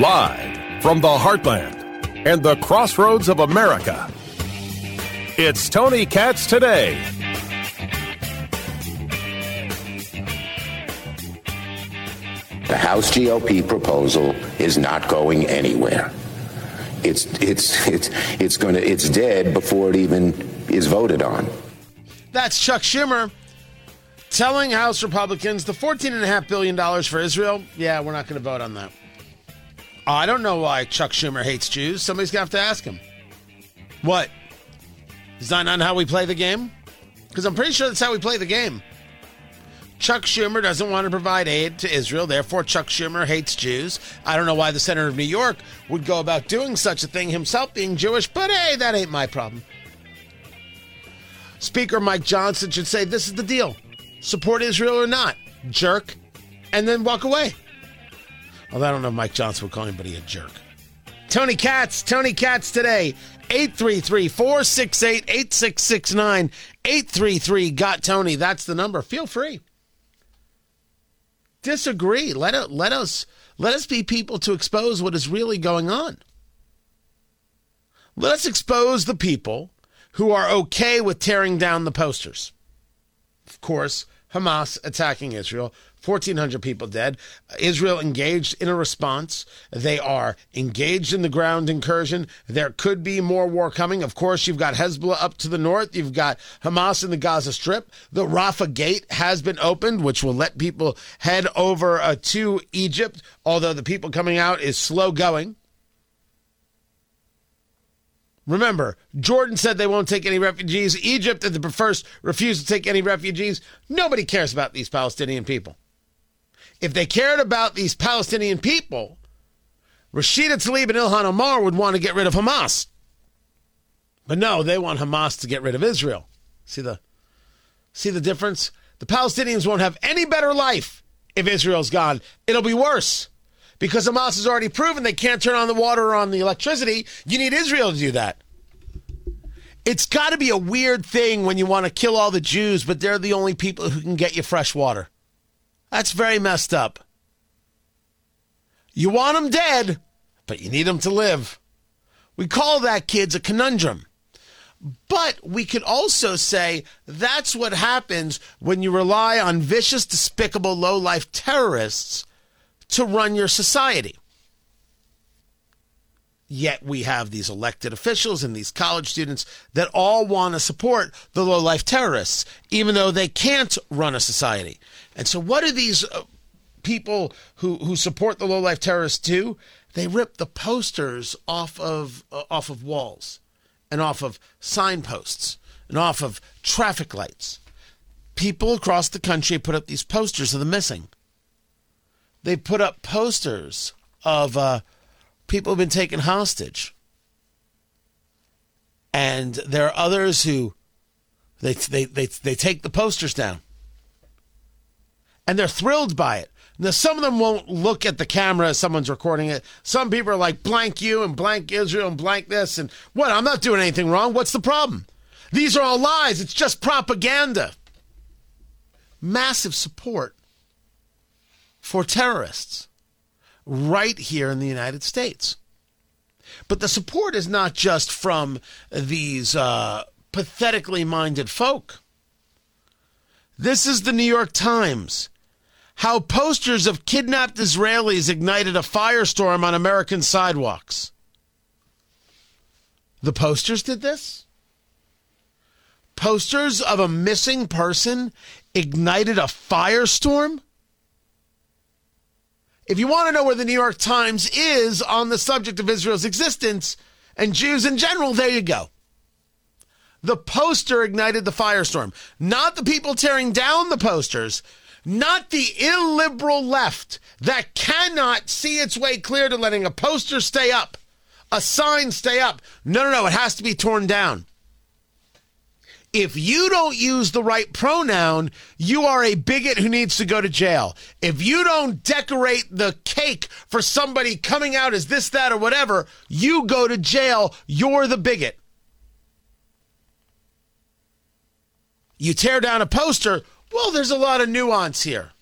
Live from the heartland and the crossroads of America, it's Tony Katz today. The House GOP proposal is not going anywhere. It's it's it's it's going to it's dead before it even is voted on. That's Chuck Schumer telling House Republicans the $14.5 billion for Israel. Yeah, we're not going to vote on that. Uh, I don't know why Chuck Schumer hates Jews. Somebody's going to have to ask him. What? Is that not how we play the game? Because I'm pretty sure that's how we play the game. Chuck Schumer doesn't want to provide aid to Israel. Therefore, Chuck Schumer hates Jews. I don't know why the senator of New York would go about doing such a thing himself being Jewish, but hey, that ain't my problem. Speaker Mike Johnson should say, This is the deal. Support Israel or not, jerk, and then walk away. Although I don't know if Mike Johnson would call anybody a jerk. Tony Katz, Tony Katz today. 833 468 8669. 833 Got Tony. That's the number. Feel free. Disagree. Let, it, let, us, let us be people to expose what is really going on. Let us expose the people who are okay with tearing down the posters. Of course, Hamas attacking Israel, 1,400 people dead. Israel engaged in a response. They are engaged in the ground incursion. There could be more war coming. Of course, you've got Hezbollah up to the north. You've got Hamas in the Gaza Strip. The Rafah Gate has been opened, which will let people head over uh, to Egypt, although the people coming out is slow going. Remember, Jordan said they won't take any refugees. Egypt at the first refused to take any refugees. Nobody cares about these Palestinian people. If they cared about these Palestinian people, Rashida Tlaib and Ilhan Omar would want to get rid of Hamas. But no, they want Hamas to get rid of Israel. See the see the difference? The Palestinians won't have any better life if Israel's gone. It'll be worse. Because Hamas has already proven they can't turn on the water or on the electricity. You need Israel to do that. It's got to be a weird thing when you want to kill all the Jews, but they're the only people who can get you fresh water. That's very messed up. You want them dead, but you need them to live. We call that, kids, a conundrum. But we could also say that's what happens when you rely on vicious, despicable, low life terrorists to run your society. Yet we have these elected officials and these college students that all want to support the low life terrorists, even though they can't run a society. And so, what do these uh, people who, who support the low life terrorists do? They rip the posters off of uh, off of walls, and off of signposts, and off of traffic lights. People across the country put up these posters of the missing. They put up posters of uh, people who've been taken hostage. And there are others who they, they, they, they take the posters down. And they're thrilled by it. Now, some of them won't look at the camera as someone's recording it. Some people are like, blank you and blank Israel and blank this. And what? I'm not doing anything wrong. What's the problem? These are all lies. It's just propaganda. Massive support for terrorists right here in the United States. But the support is not just from these uh, pathetically minded folk. This is the New York Times. How posters of kidnapped Israelis ignited a firestorm on American sidewalks. The posters did this? Posters of a missing person ignited a firestorm? If you want to know where the New York Times is on the subject of Israel's existence and Jews in general, there you go. The poster ignited the firestorm, not the people tearing down the posters, not the illiberal left that cannot see its way clear to letting a poster stay up, a sign stay up. No, no, no, it has to be torn down. If you don't use the right pronoun, you are a bigot who needs to go to jail. If you don't decorate the cake for somebody coming out as this, that, or whatever, you go to jail. You're the bigot. You tear down a poster. Well, there's a lot of nuance here.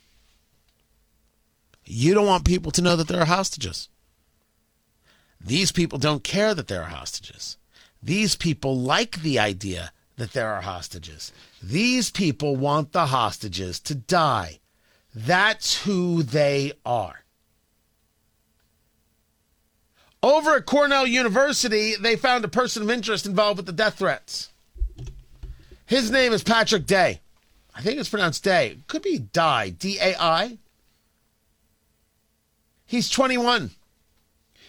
You don't want people to know that there are hostages. These people don't care that there are hostages. These people like the idea that there are hostages. These people want the hostages to die. That's who they are. Over at Cornell University, they found a person of interest involved with the death threats. His name is Patrick Dai. I think it's pronounced Day. Could be Die. D A I. He's 21.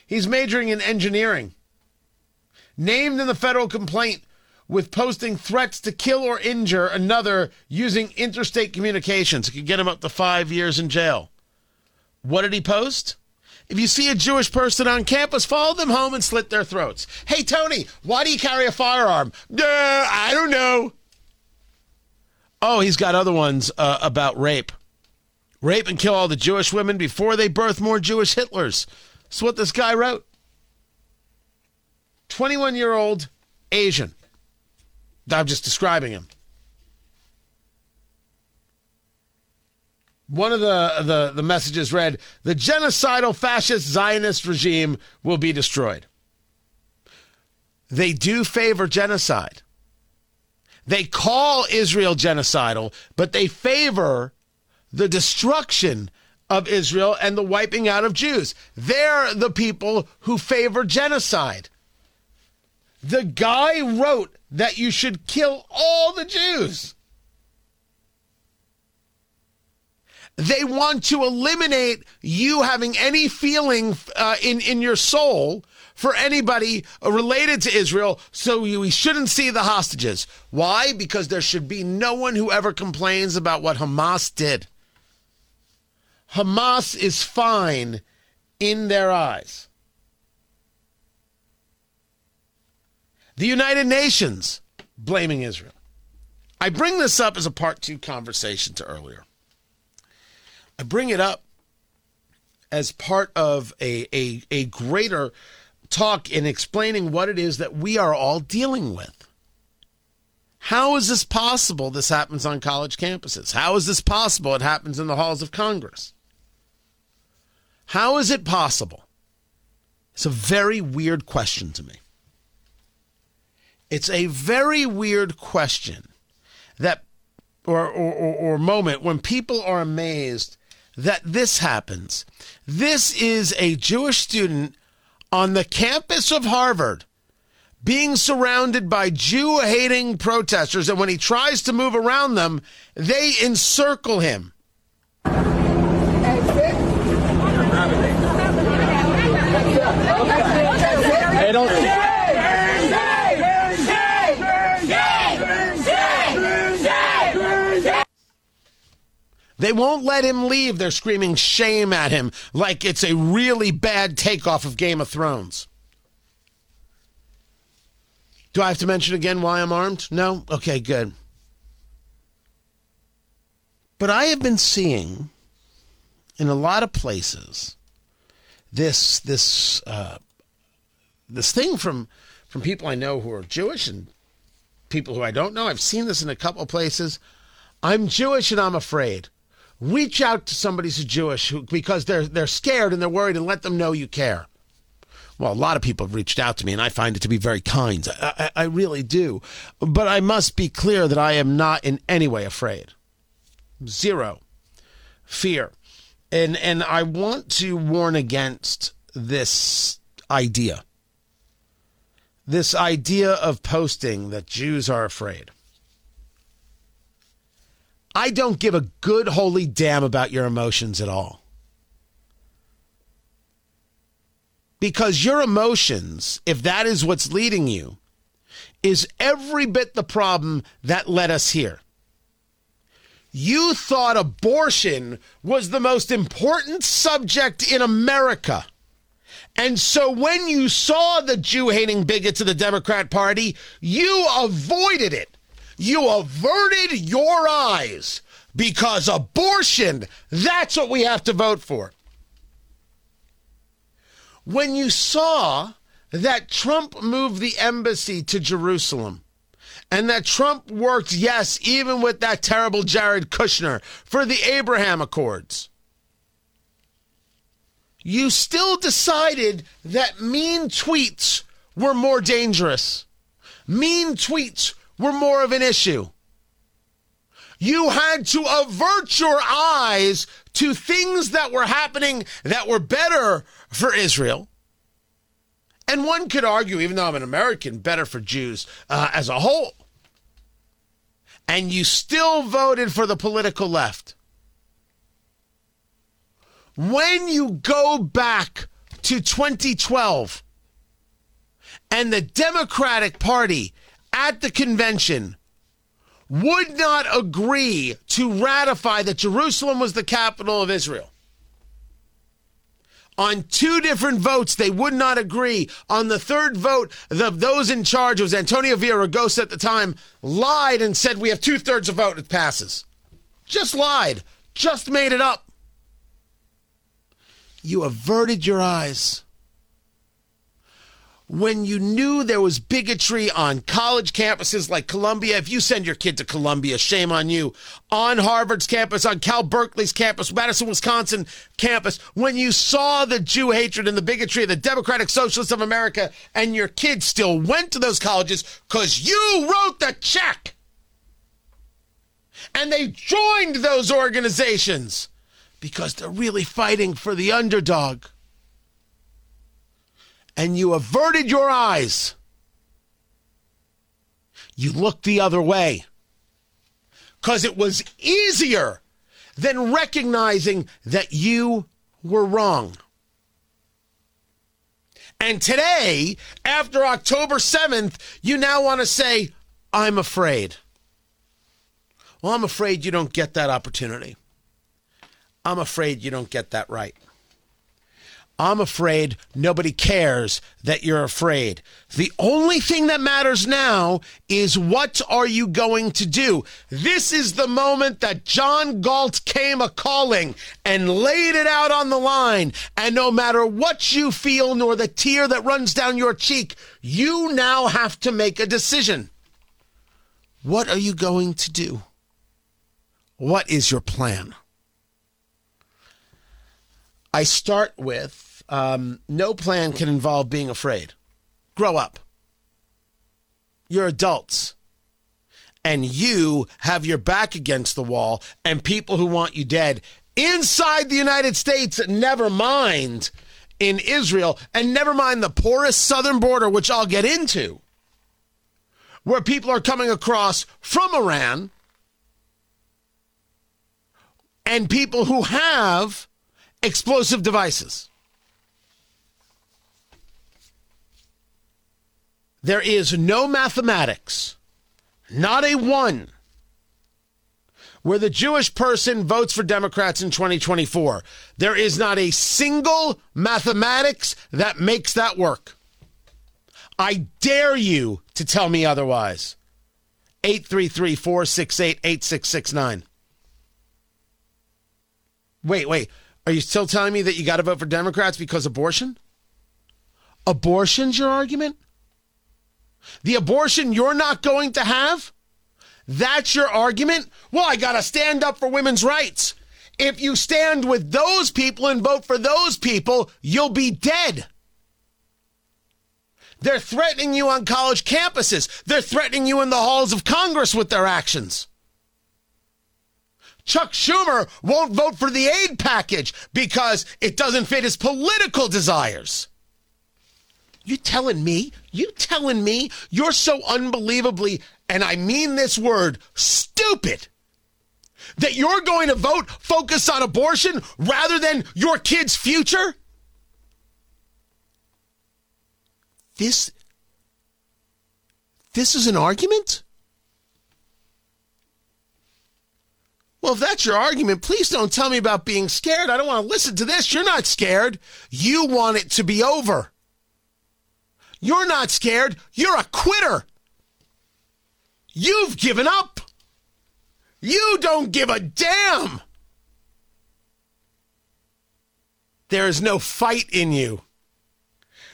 He's majoring in engineering. Named in the federal complaint with posting threats to kill or injure another using interstate communications. It could get him up to five years in jail. What did he post? If you see a Jewish person on campus, follow them home and slit their throats. Hey, Tony, why do you carry a firearm? Uh, I don't know. Oh, he's got other ones uh, about rape. Rape and kill all the Jewish women before they birth more Jewish Hitlers. That's what this guy wrote. 21 year old Asian. I'm just describing him. One of the, the, the messages read The genocidal fascist Zionist regime will be destroyed. They do favor genocide. They call Israel genocidal, but they favor the destruction of Israel and the wiping out of Jews. They're the people who favor genocide. The guy wrote that you should kill all the Jews. They want to eliminate you having any feeling uh, in, in your soul for anybody related to Israel, so you, we shouldn't see the hostages. Why? Because there should be no one who ever complains about what Hamas did. Hamas is fine in their eyes. The United Nations blaming Israel. I bring this up as a part two conversation to earlier. I bring it up as part of a, a, a greater talk in explaining what it is that we are all dealing with. How is this possible this happens on college campuses? How is this possible it happens in the halls of Congress? How is it possible? It's a very weird question to me. It's a very weird question that or, or, or, moment when people are amazed that this happens. This is a Jewish student on the campus of Harvard being surrounded by Jew hating protesters, and when he tries to move around them, they encircle him. Hey, don't. They won't let him leave. They're screaming shame at him like it's a really bad takeoff of Game of Thrones. Do I have to mention again why I'm armed? No? Okay, good. But I have been seeing in a lot of places this this uh, this thing from from people I know who are Jewish and people who I don't know. I've seen this in a couple places. I'm Jewish and I'm afraid reach out to somebody who's Jewish who, because they're they're scared and they're worried and let them know you care. Well, a lot of people have reached out to me, and I find it to be very kind. I, I, I really do. But I must be clear that I am not in any way afraid. Zero fear. And, and I want to warn against this idea. This idea of posting that Jews are afraid. I don't give a good holy damn about your emotions at all. Because your emotions, if that is what's leading you, is every bit the problem that led us here. You thought abortion was the most important subject in America. And so when you saw the Jew hating bigots of the Democrat Party, you avoided it. You averted your eyes because abortion, that's what we have to vote for. When you saw that Trump moved the embassy to Jerusalem and that Trump worked, yes, even with that terrible Jared Kushner for the Abraham Accords, you still decided that mean tweets were more dangerous. Mean tweets were more of an issue. You had to avert your eyes to things that were happening that were better for Israel. And one could argue, even though I'm an American, better for Jews uh, as a whole. And you still voted for the political left. When you go back to 2012 and the Democratic Party at the convention would not agree to ratify that Jerusalem was the capital of Israel. On two different votes, they would not agree. On the third vote, the, those in charge, was Antonio Villaraigosa at the time, lied and said we have two thirds of vote, it passes. Just lied, just made it up. You averted your eyes when you knew there was bigotry on college campuses like Columbia, if you send your kid to Columbia, shame on you. On Harvard's campus, on Cal Berkeley's campus, Madison, Wisconsin campus, when you saw the Jew hatred and the bigotry of the Democratic Socialists of America, and your kid still went to those colleges because you wrote the check. And they joined those organizations because they're really fighting for the underdog and you averted your eyes. You looked the other way because it was easier than recognizing that you were wrong. And today, after October 7th, you now want to say, I'm afraid. Well, I'm afraid you don't get that opportunity. I'm afraid you don't get that right. I'm afraid nobody cares that you're afraid. The only thing that matters now is what are you going to do? This is the moment that John Galt came a calling and laid it out on the line. And no matter what you feel, nor the tear that runs down your cheek, you now have to make a decision. What are you going to do? What is your plan? I start with um, no plan can involve being afraid. Grow up. You're adults. And you have your back against the wall, and people who want you dead inside the United States, never mind in Israel, and never mind the porous southern border, which I'll get into, where people are coming across from Iran, and people who have explosive devices. There is no mathematics, not a one, where the Jewish person votes for Democrats in 2024. There is not a single mathematics that makes that work. I dare you to tell me otherwise. 833 468 8669. Wait, wait. Are you still telling me that you got to vote for Democrats because abortion? Abortion's your argument? The abortion you're not going to have? That's your argument? Well, I got to stand up for women's rights. If you stand with those people and vote for those people, you'll be dead. They're threatening you on college campuses. They're threatening you in the halls of Congress with their actions. Chuck Schumer won't vote for the aid package because it doesn't fit his political desires. You telling me? You telling me you're so unbelievably, and I mean this word, stupid, that you're going to vote focus on abortion rather than your kid's future? This this is an argument? Well, if that's your argument, please don't tell me about being scared. I don't want to listen to this. You're not scared. You want it to be over. You're not scared. You're a quitter. You've given up. You don't give a damn. There is no fight in you.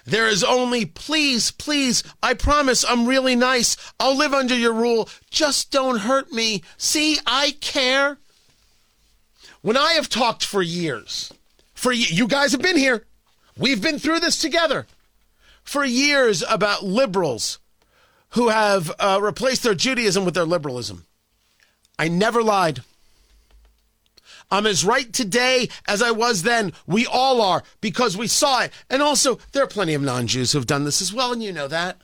There is only, please, please, I promise I'm really nice. I'll live under your rule. Just don't hurt me. See, I care. When I have talked for years, for you guys have been here, we've been through this together, for years about liberals who have uh, replaced their Judaism with their liberalism. I never lied. I'm as right today as I was then. We all are because we saw it. And also, there are plenty of non Jews who've done this as well, and you know that.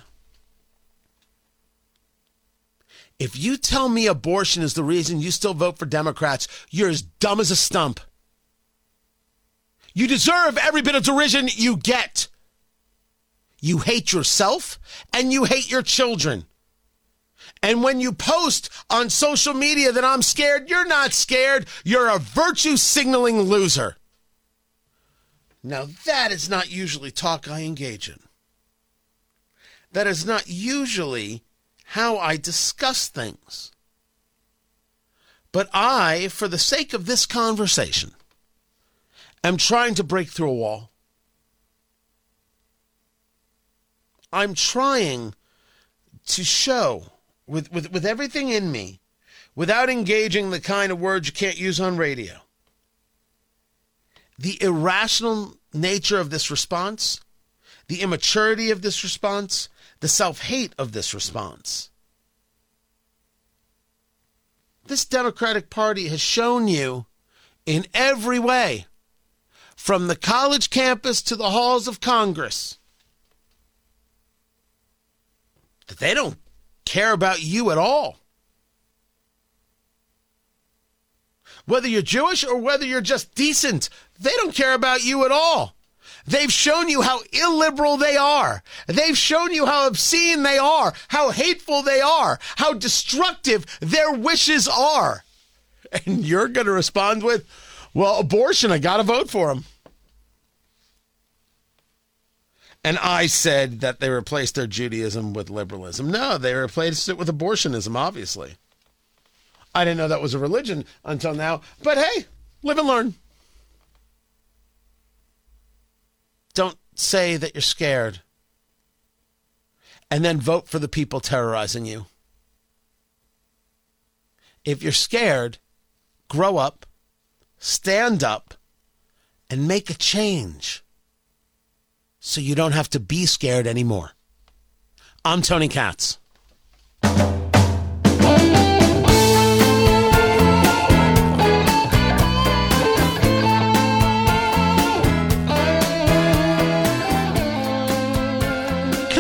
If you tell me abortion is the reason you still vote for Democrats, you're as dumb as a stump. You deserve every bit of derision you get. You hate yourself and you hate your children. And when you post on social media that I'm scared, you're not scared. You're a virtue signaling loser. Now, that is not usually talk I engage in. That is not usually how I discuss things. But I, for the sake of this conversation, am trying to break through a wall. I'm trying to show with, with, with everything in me without engaging the kind of words you can't use on radio. The irrational nature of this response, the immaturity of this response, the self hate of this response. This Democratic Party has shown you in every way, from the college campus to the halls of Congress, that they don't care about you at all. Whether you're Jewish or whether you're just decent, they don't care about you at all. They've shown you how illiberal they are. They've shown you how obscene they are, how hateful they are, how destructive their wishes are. And you're going to respond with, well, abortion, I got to vote for them. And I said that they replaced their Judaism with liberalism. No, they replaced it with abortionism, obviously. I didn't know that was a religion until now. But hey, live and learn. Don't say that you're scared and then vote for the people terrorizing you. If you're scared, grow up, stand up, and make a change so you don't have to be scared anymore. I'm Tony Katz. Can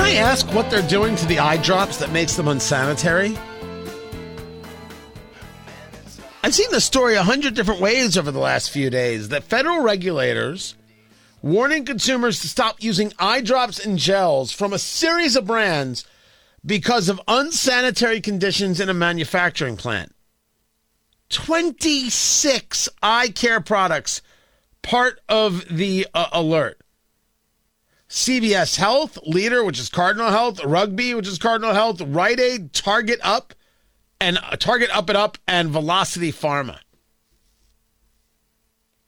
I ask what they're doing to the eye drops that makes them unsanitary? I've seen the story a hundred different ways over the last few days that federal regulators warning consumers to stop using eye drops and gels from a series of brands because of unsanitary conditions in a manufacturing plant. 26 eye care products part of the uh, alert. CVS Health, Leader, which is Cardinal Health, Rugby, which is Cardinal Health, Rite Aid, Target Up, and uh, Target Up and Up, and Velocity Pharma.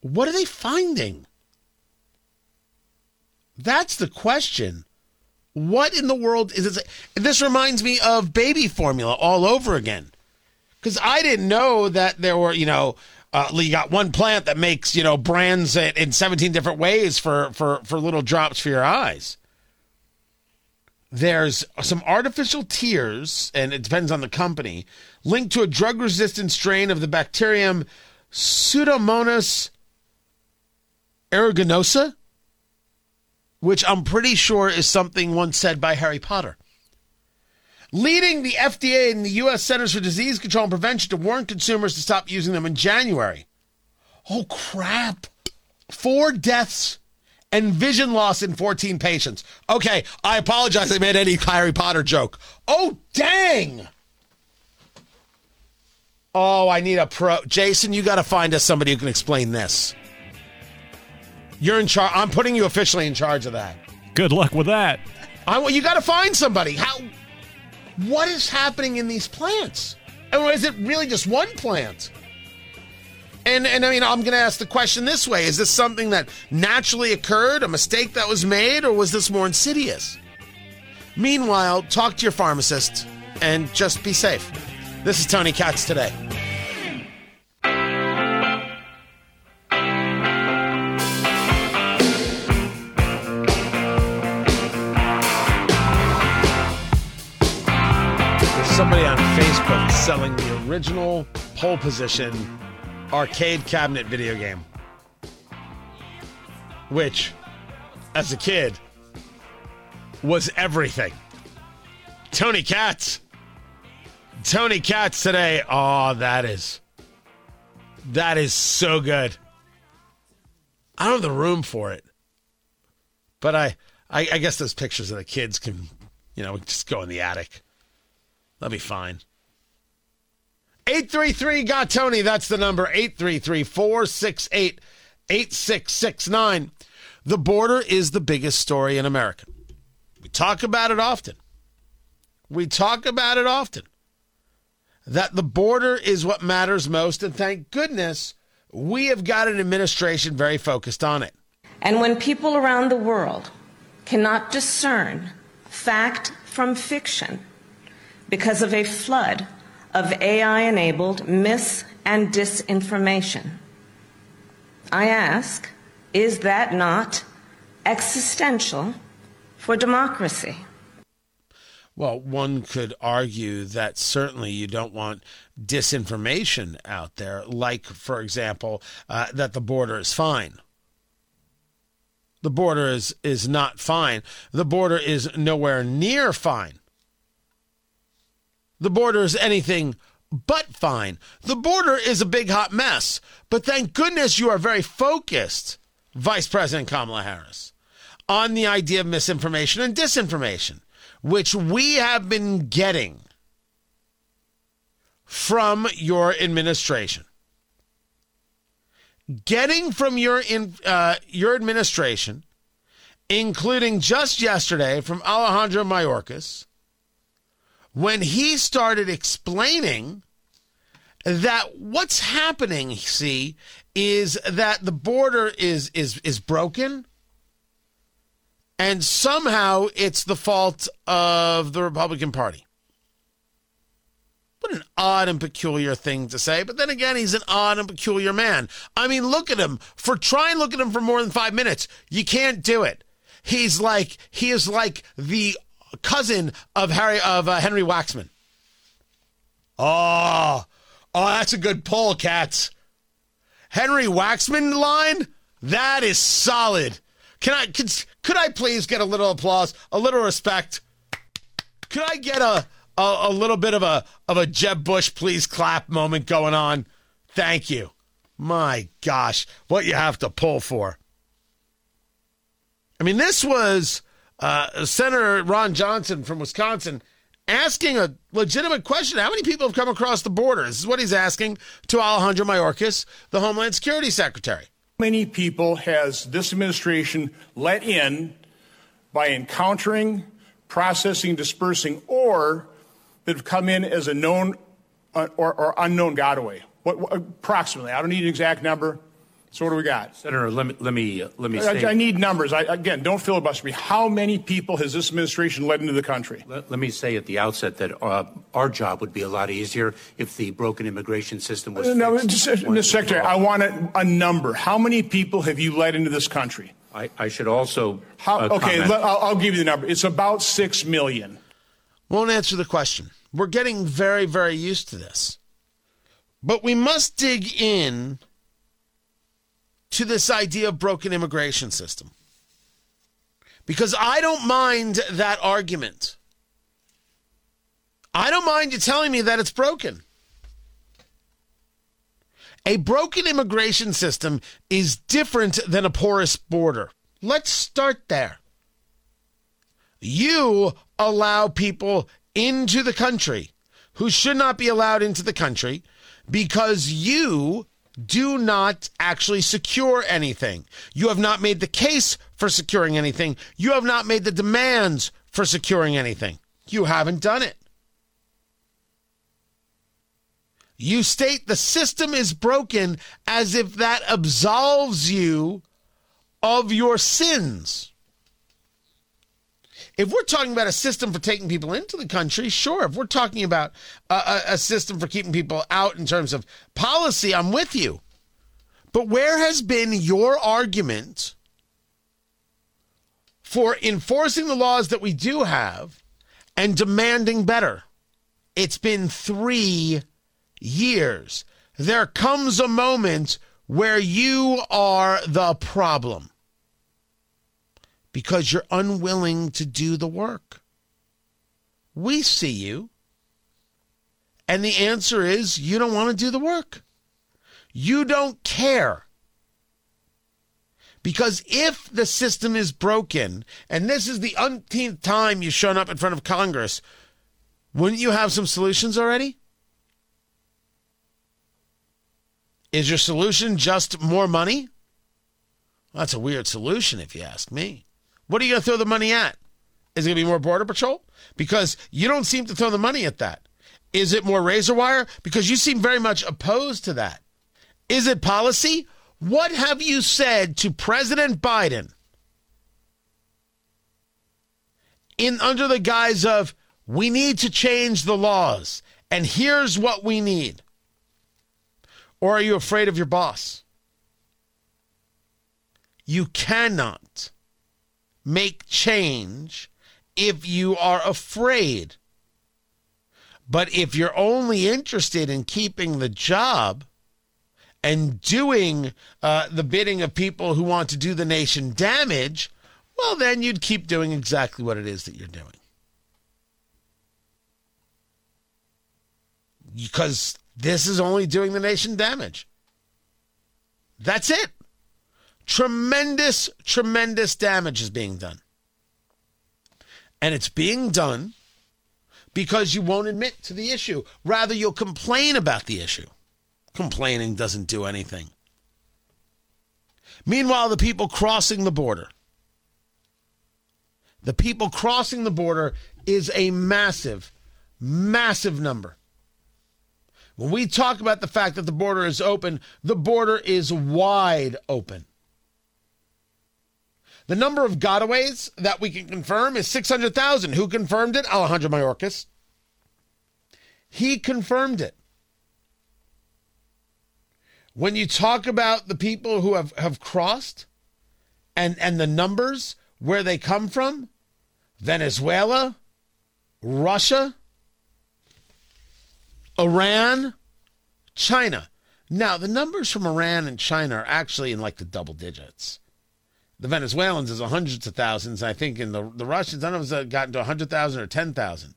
What are they finding? That's the question. What in the world is it? This reminds me of baby formula all over again. Because I didn't know that there were, you know, uh, you got one plant that makes, you know, brands in 17 different ways for, for, for little drops for your eyes. There's some artificial tears, and it depends on the company, linked to a drug resistant strain of the bacterium Pseudomonas aeruginosa which I'm pretty sure is something once said by Harry Potter. Leading the FDA and the U.S. Centers for Disease Control and Prevention to warn consumers to stop using them in January. Oh, crap. Four deaths and vision loss in 14 patients. Okay, I apologize I made any Harry Potter joke. Oh, dang. Oh, I need a pro. Jason, you got to find us somebody who can explain this. You're in charge. I'm putting you officially in charge of that. Good luck with that. I you got to find somebody. How? What is happening in these plants? Or is it really just one plant? And and I mean, I'm going to ask the question this way: Is this something that naturally occurred, a mistake that was made, or was this more insidious? Meanwhile, talk to your pharmacist and just be safe. This is Tony Katz today. Somebody on Facebook selling the original pole position arcade cabinet video game. Which, as a kid, was everything. Tony Katz. Tony Katz today. Oh, that is. That is so good. I don't have the room for it. But I, I, I guess those pictures of the kids can, you know, just go in the attic. That'll be fine. 833 got Tony. That's the number 833 468 8669. The border is the biggest story in America. We talk about it often. We talk about it often. That the border is what matters most, and thank goodness we have got an administration very focused on it. And when people around the world cannot discern fact from fiction because of a flood of AI enabled mis and disinformation, I ask, is that not existential for democracy? Well, one could argue that certainly you don't want disinformation out there, like, for example, uh, that the border is fine. The border is, is not fine. The border is nowhere near fine. The border is anything but fine. The border is a big hot mess. But thank goodness you are very focused, Vice President Kamala Harris, on the idea of misinformation and disinformation which we have been getting from your administration. Getting from your in, uh, your administration, including just yesterday from Alejandro Mayorkas, when he started explaining that what's happening, see, is that the border is is is broken and somehow it's the fault of the Republican Party. What an odd and peculiar thing to say. But then again, he's an odd and peculiar man. I mean, look at him. For try and look at him for more than five minutes. You can't do it. He's like he is like the cousin of Harry of uh, Henry Waxman. Oh, oh, that's a good pull, Katz. Henry Waxman line that is solid. Can I could, could I please get a little applause, a little respect? Could I get a, a, a little bit of a of a Jeb Bush please clap moment going on? Thank you. My gosh, what you have to pull for. I mean, this was uh, Senator Ron Johnson from Wisconsin asking a legitimate question. How many people have come across the border? This is what he's asking to Alejandro Mayorkas, the Homeland Security Secretary How many people has this administration let in by encountering, processing, dispersing, or that have come in as a known uh, or, or, unknown gotaway? What, what, approximately? I don't need an exact number. So what do we got, Senator? Let me let me uh, let me. I, I, need numbers. I, again, don't filibuster me. How many people has this administration led into the country? Let, let me say at the outset that uh, our job would be a lot easier if the broken immigration system was. No, just, Mr. Secretary, I want a, a, number. How many people have you led into this country? I, I should also. How, uh, okay, let, I'll, I'll give you the number. It's about six million. Won't answer the question. We're getting very, very used to this, but we must dig in to this idea of broken immigration system. Because I don't mind that argument. I don't mind you telling me that it's broken. A broken immigration system is different than a porous border. Let's start there. You allow people into the country who should not be allowed into the country because you do not actually secure anything. You have not made the case for securing anything. You have not made the demands for securing anything. You haven't done it. You state the system is broken as if that absolves you of your sins. If we're talking about a system for taking people into the country, sure. If we're talking about a, a, system for keeping people out in terms of policy, I'm with you. But where has been your argument for enforcing the laws that we do have and demanding better? It's been three years. There comes a moment where you are the problem because you're unwilling to do the work. We see you. And the answer is you don't want to do the work. You don't care. Because if the system is broken, and this is the umpteenth time you've shown up in front of Congress, wouldn't you have some solutions already? Is your solution just more money? Well, that's a weird solution, if you ask me. What are you going to throw the money at? Is it going to be more Border Patrol? Because you don't seem to throw the money at that. Is it more razor wire? Because you seem very much opposed to that. Is it policy? What have you said to President Biden in under the guise of we need to change the laws and here's what we need? Or are you afraid of your boss? You cannot make change if you are afraid. But if you're only interested in keeping the job and doing uh, the bidding of people who want to do the nation damage, well, then you'd keep doing exactly what it is that you're doing. Because this is only doing the nation damage. That's it. Tremendous, tremendous damage is being done. And it's being done because you won't admit to the issue. Rather, you'll complain about the issue. Complaining doesn't do anything. Meanwhile, the people crossing the border, the people crossing the border is a massive, massive number. When we talk about the fact that the border is open, the border is wide open. The number of gotaways that we can confirm is 600,000. Who confirmed it? Alejandro Mayorkas. He confirmed it. When you talk about the people who have, have crossed and, and the numbers, where they come from, Venezuela, Russia, Iran, China. Now, the numbers from Iran and China are actually in like the double digits. The Venezuelans is hundreds of thousands. I think in the, the Russians, I don't know if it's gotten to 100,000 or 10,000.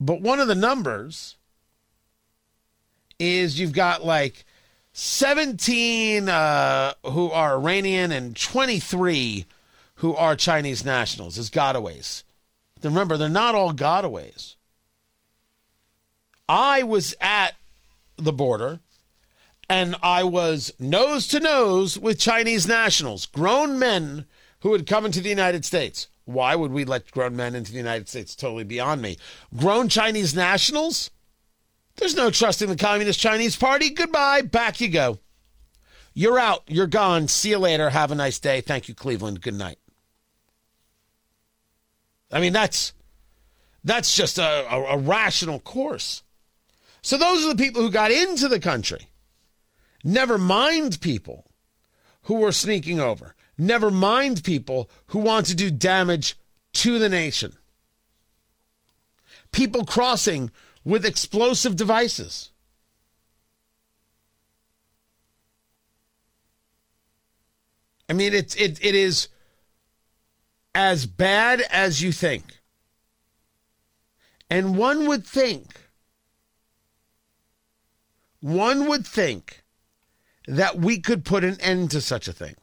But one of the numbers is you've got like 17 uh, who are Iranian and 23 who are Chinese nationals as gotaways. Remember, they're not all gotaways. I was at the border and I was nose to nose with Chinese nationals, grown men who had come into the United States. Why would we let grown men into the United States? Totally beyond me. Grown Chinese nationals? There's no trusting the Communist Chinese Party. Goodbye. Back you go. You're out. You're gone. See you later. Have a nice day. Thank you, Cleveland. Good night. I mean, that's that's just a, a, a rational course. So those are the people who got into the country. Never mind people who were sneaking over. Never mind people who want to do damage to the nation. People crossing with explosive devices. I mean, it, it, it is as bad as you think. And one would think, one would think that we could put an end to such a thing.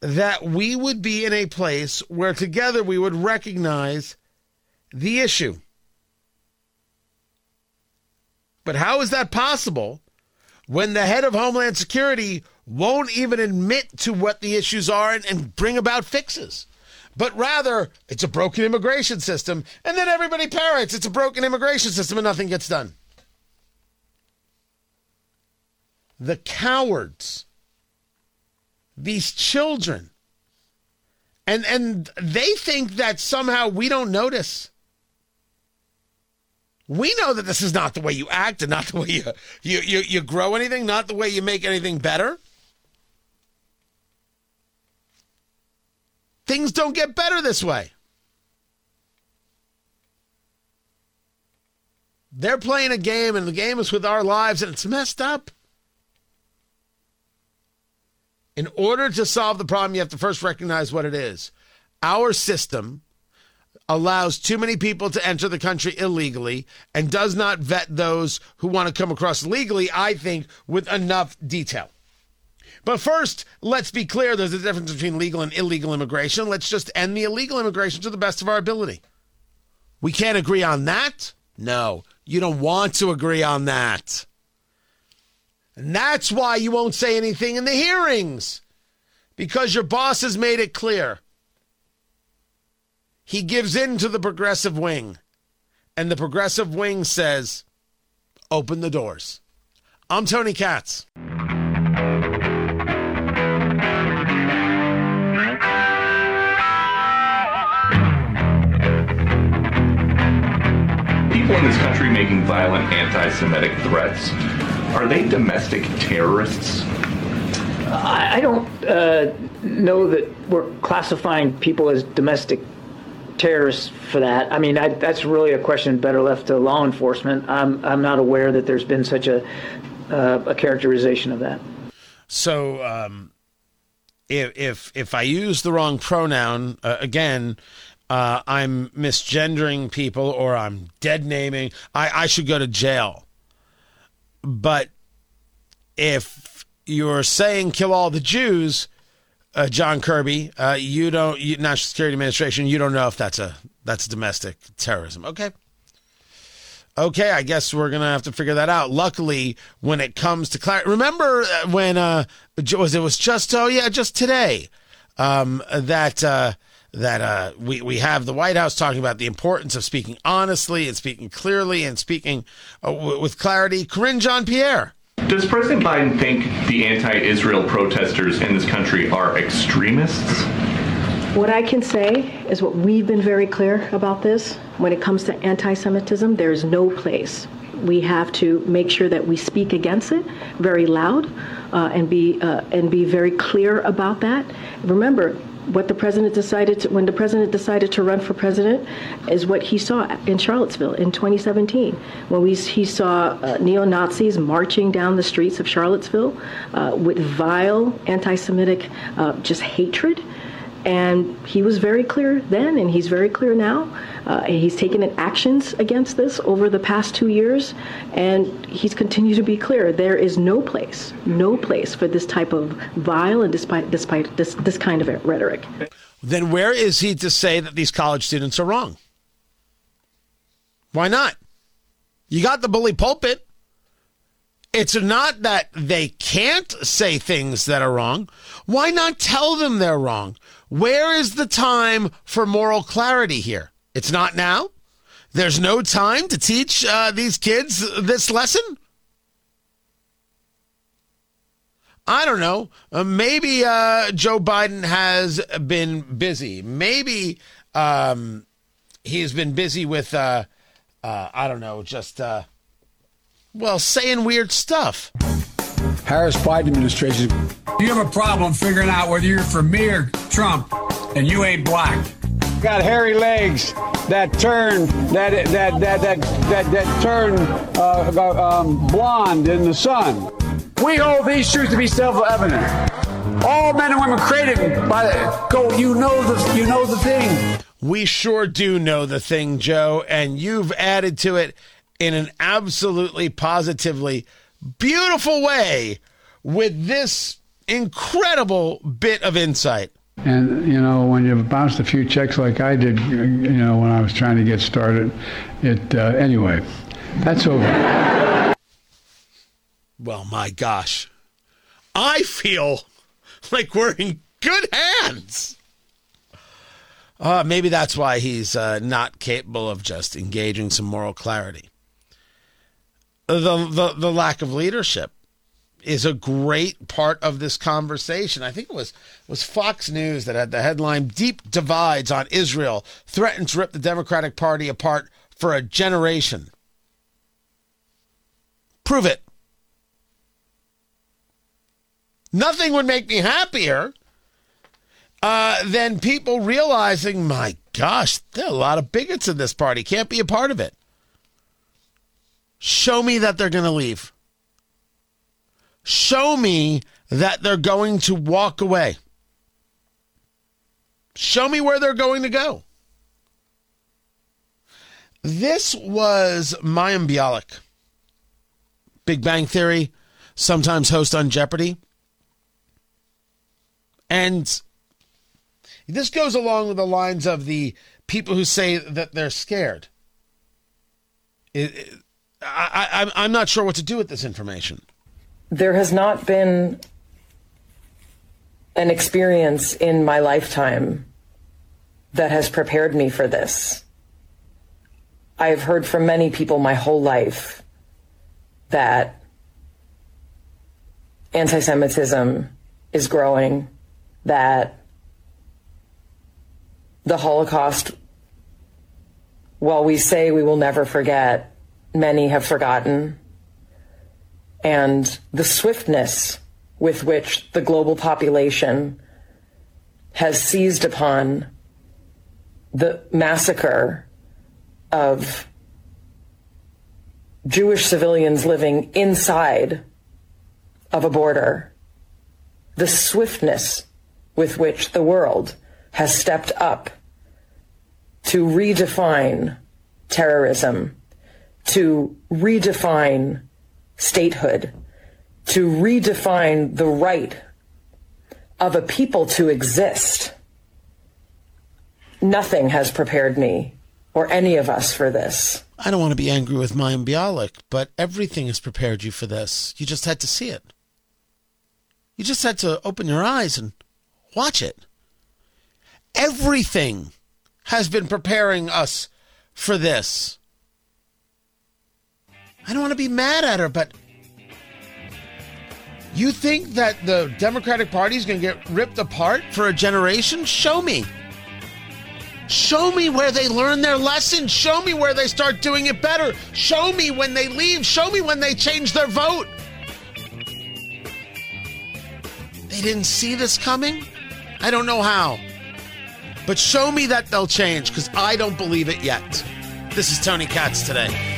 That we would be in a place where together we would recognize the issue. But how is that possible when the head of Homeland Security won't even admit to what the issues are and, and bring about fixes? but rather it's a broken immigration system, and then everybody parrots it's a broken immigration system and nothing gets done. The cowards, these children, and and they think that somehow we don't notice. We know that this is not the way you act and not the way you, you, you, you grow anything, not the way you make anything better. Things don't get better this way. They're playing a game, and the game is with our lives, and it's messed up. In order to solve the problem, you have to first recognize what it is. Our system allows too many people to enter the country illegally and does not vet those who want to come across legally, I think, with enough detail. But first, let's be clear there's a difference between legal and illegal immigration. Let's just end the illegal immigration to the best of our ability. We can't agree on that? No, you don't want to agree on that. And that's why you won't say anything in the hearings because your boss has made it clear. He gives in to the progressive wing, and the progressive wing says, open the doors. I'm Tony Katz. People in this country making violent anti Semitic threats, are they domestic terrorists? I don't uh, know that we're classifying people as domestic terrorists for that. I mean, I, that's really a question better left to law enforcement. I'm I'm not aware that there's been such a uh, a characterization of that. So, um, if if if I use the wrong pronoun uh, again, uh, I'm misgendering people or I'm dead naming. I I should go to jail. But if you're saying kill all the Jews, uh, John Kirby, uh, you don't, you, National Security Administration, you don't know if that's a that's domestic terrorism. Okay. Okay, I guess we're gonna have to figure that out. Luckily, when it comes to remember uh, when uh, was it was just oh yeah just today um, that uh, that uh, we we have the White House talking about the importance of speaking honestly and speaking clearly and speaking uh, w- with clarity. Karine Jean Pierre. Does President Biden think the anti Israel protesters in this country are extremists? What I can say is what we've been very clear about this. When it comes to anti Semitism, there is no place. We have to make sure that we speak against it very loud uh, and be uh, and be very clear about that. Remember, what the president decided to, when the president decided to run for president is what he saw in Charlottesville in 2017 when we, he saw uh, neo-Nazis marching down the streets of Charlottesville uh, with vile anti-Semitic uh, just hatred. And he was very clear then, and he's very clear now. Uh, he's taken actions against this over the past two years, and he's continued to be clear. There is no place, no place for this type of vile and despite, despite this, this kind of rhetoric. Then where is he to say that these college students are wrong? Why not? You got the bully pulpit. It's not that they can't say things that are wrong. Why not tell them they're wrong? Where is the time for moral clarity here? It's not now? There's no time to teach uh, these kids this lesson? I don't know. Uh, maybe uh, Joe Biden has been busy. Maybe um, he's been busy with, uh, uh I don't know, just, uh, well, saying weird stuff. Harris Biden administration. You have a problem figuring out whether you're for me or Trump, and you ain't black. Got hairy legs that turn that that that that that, that turn uh, um, blonde in the sun. We hold these truths to be self-evident. All men and women created by the, go. You know the you know the thing. We sure do know the thing, Joe, and you've added to it in an absolutely positively beautiful way with this incredible bit of insight. And you know, when you've bounced a few checks like I did, you know, when I was trying to get started, it uh, anyway. That's over. Well, my gosh, I feel like we're in good hands. Uh, maybe that's why he's uh, not capable of just engaging some moral clarity. The, the the lack of leadership is a great part of this conversation. I think it was was Fox News that had the headline "Deep divides on Israel threaten to rip the Democratic Party apart for a generation." Prove it. Nothing would make me happier uh, than people realizing, my gosh, there are a lot of bigots in this party. Can't be a part of it. Show me that they're going to leave. Show me that they're going to walk away. Show me where they're going to go. This was Mayim Bialik, Big Bang Theory, sometimes host on Jeopardy. And this goes along with the lines of the people who say that they're scared. It, it, I, I, I'm not sure what to do with this information. There has not been an experience in my lifetime that has prepared me for this. I've heard from many people my whole life that anti Semitism is growing, that the Holocaust, while we say we will never forget, many have forgotten. And the swiftness with which the global population has seized upon the massacre of Jewish civilians living inside of a border, the swiftness with which the world has stepped up to redefine terrorism, to redefine statehood, to redefine the right of a people to exist. Nothing has prepared me or any of us for this. I don't want to be angry with Mayim Bialik, but everything has prepared you for this. You just had to see it. You just had to open your eyes and watch it everything has been preparing us for this. I don't want to be mad at her, but you think that the Democratic Party is going to get ripped apart for a generation? Show me. Show me where they learn their lesson. Show me where they start doing it better. Show me when they leave. Show me when they change their vote. They didn't see this coming? I don't know how. But show me that they'll change because I don't believe it yet. This is Tony Katz today.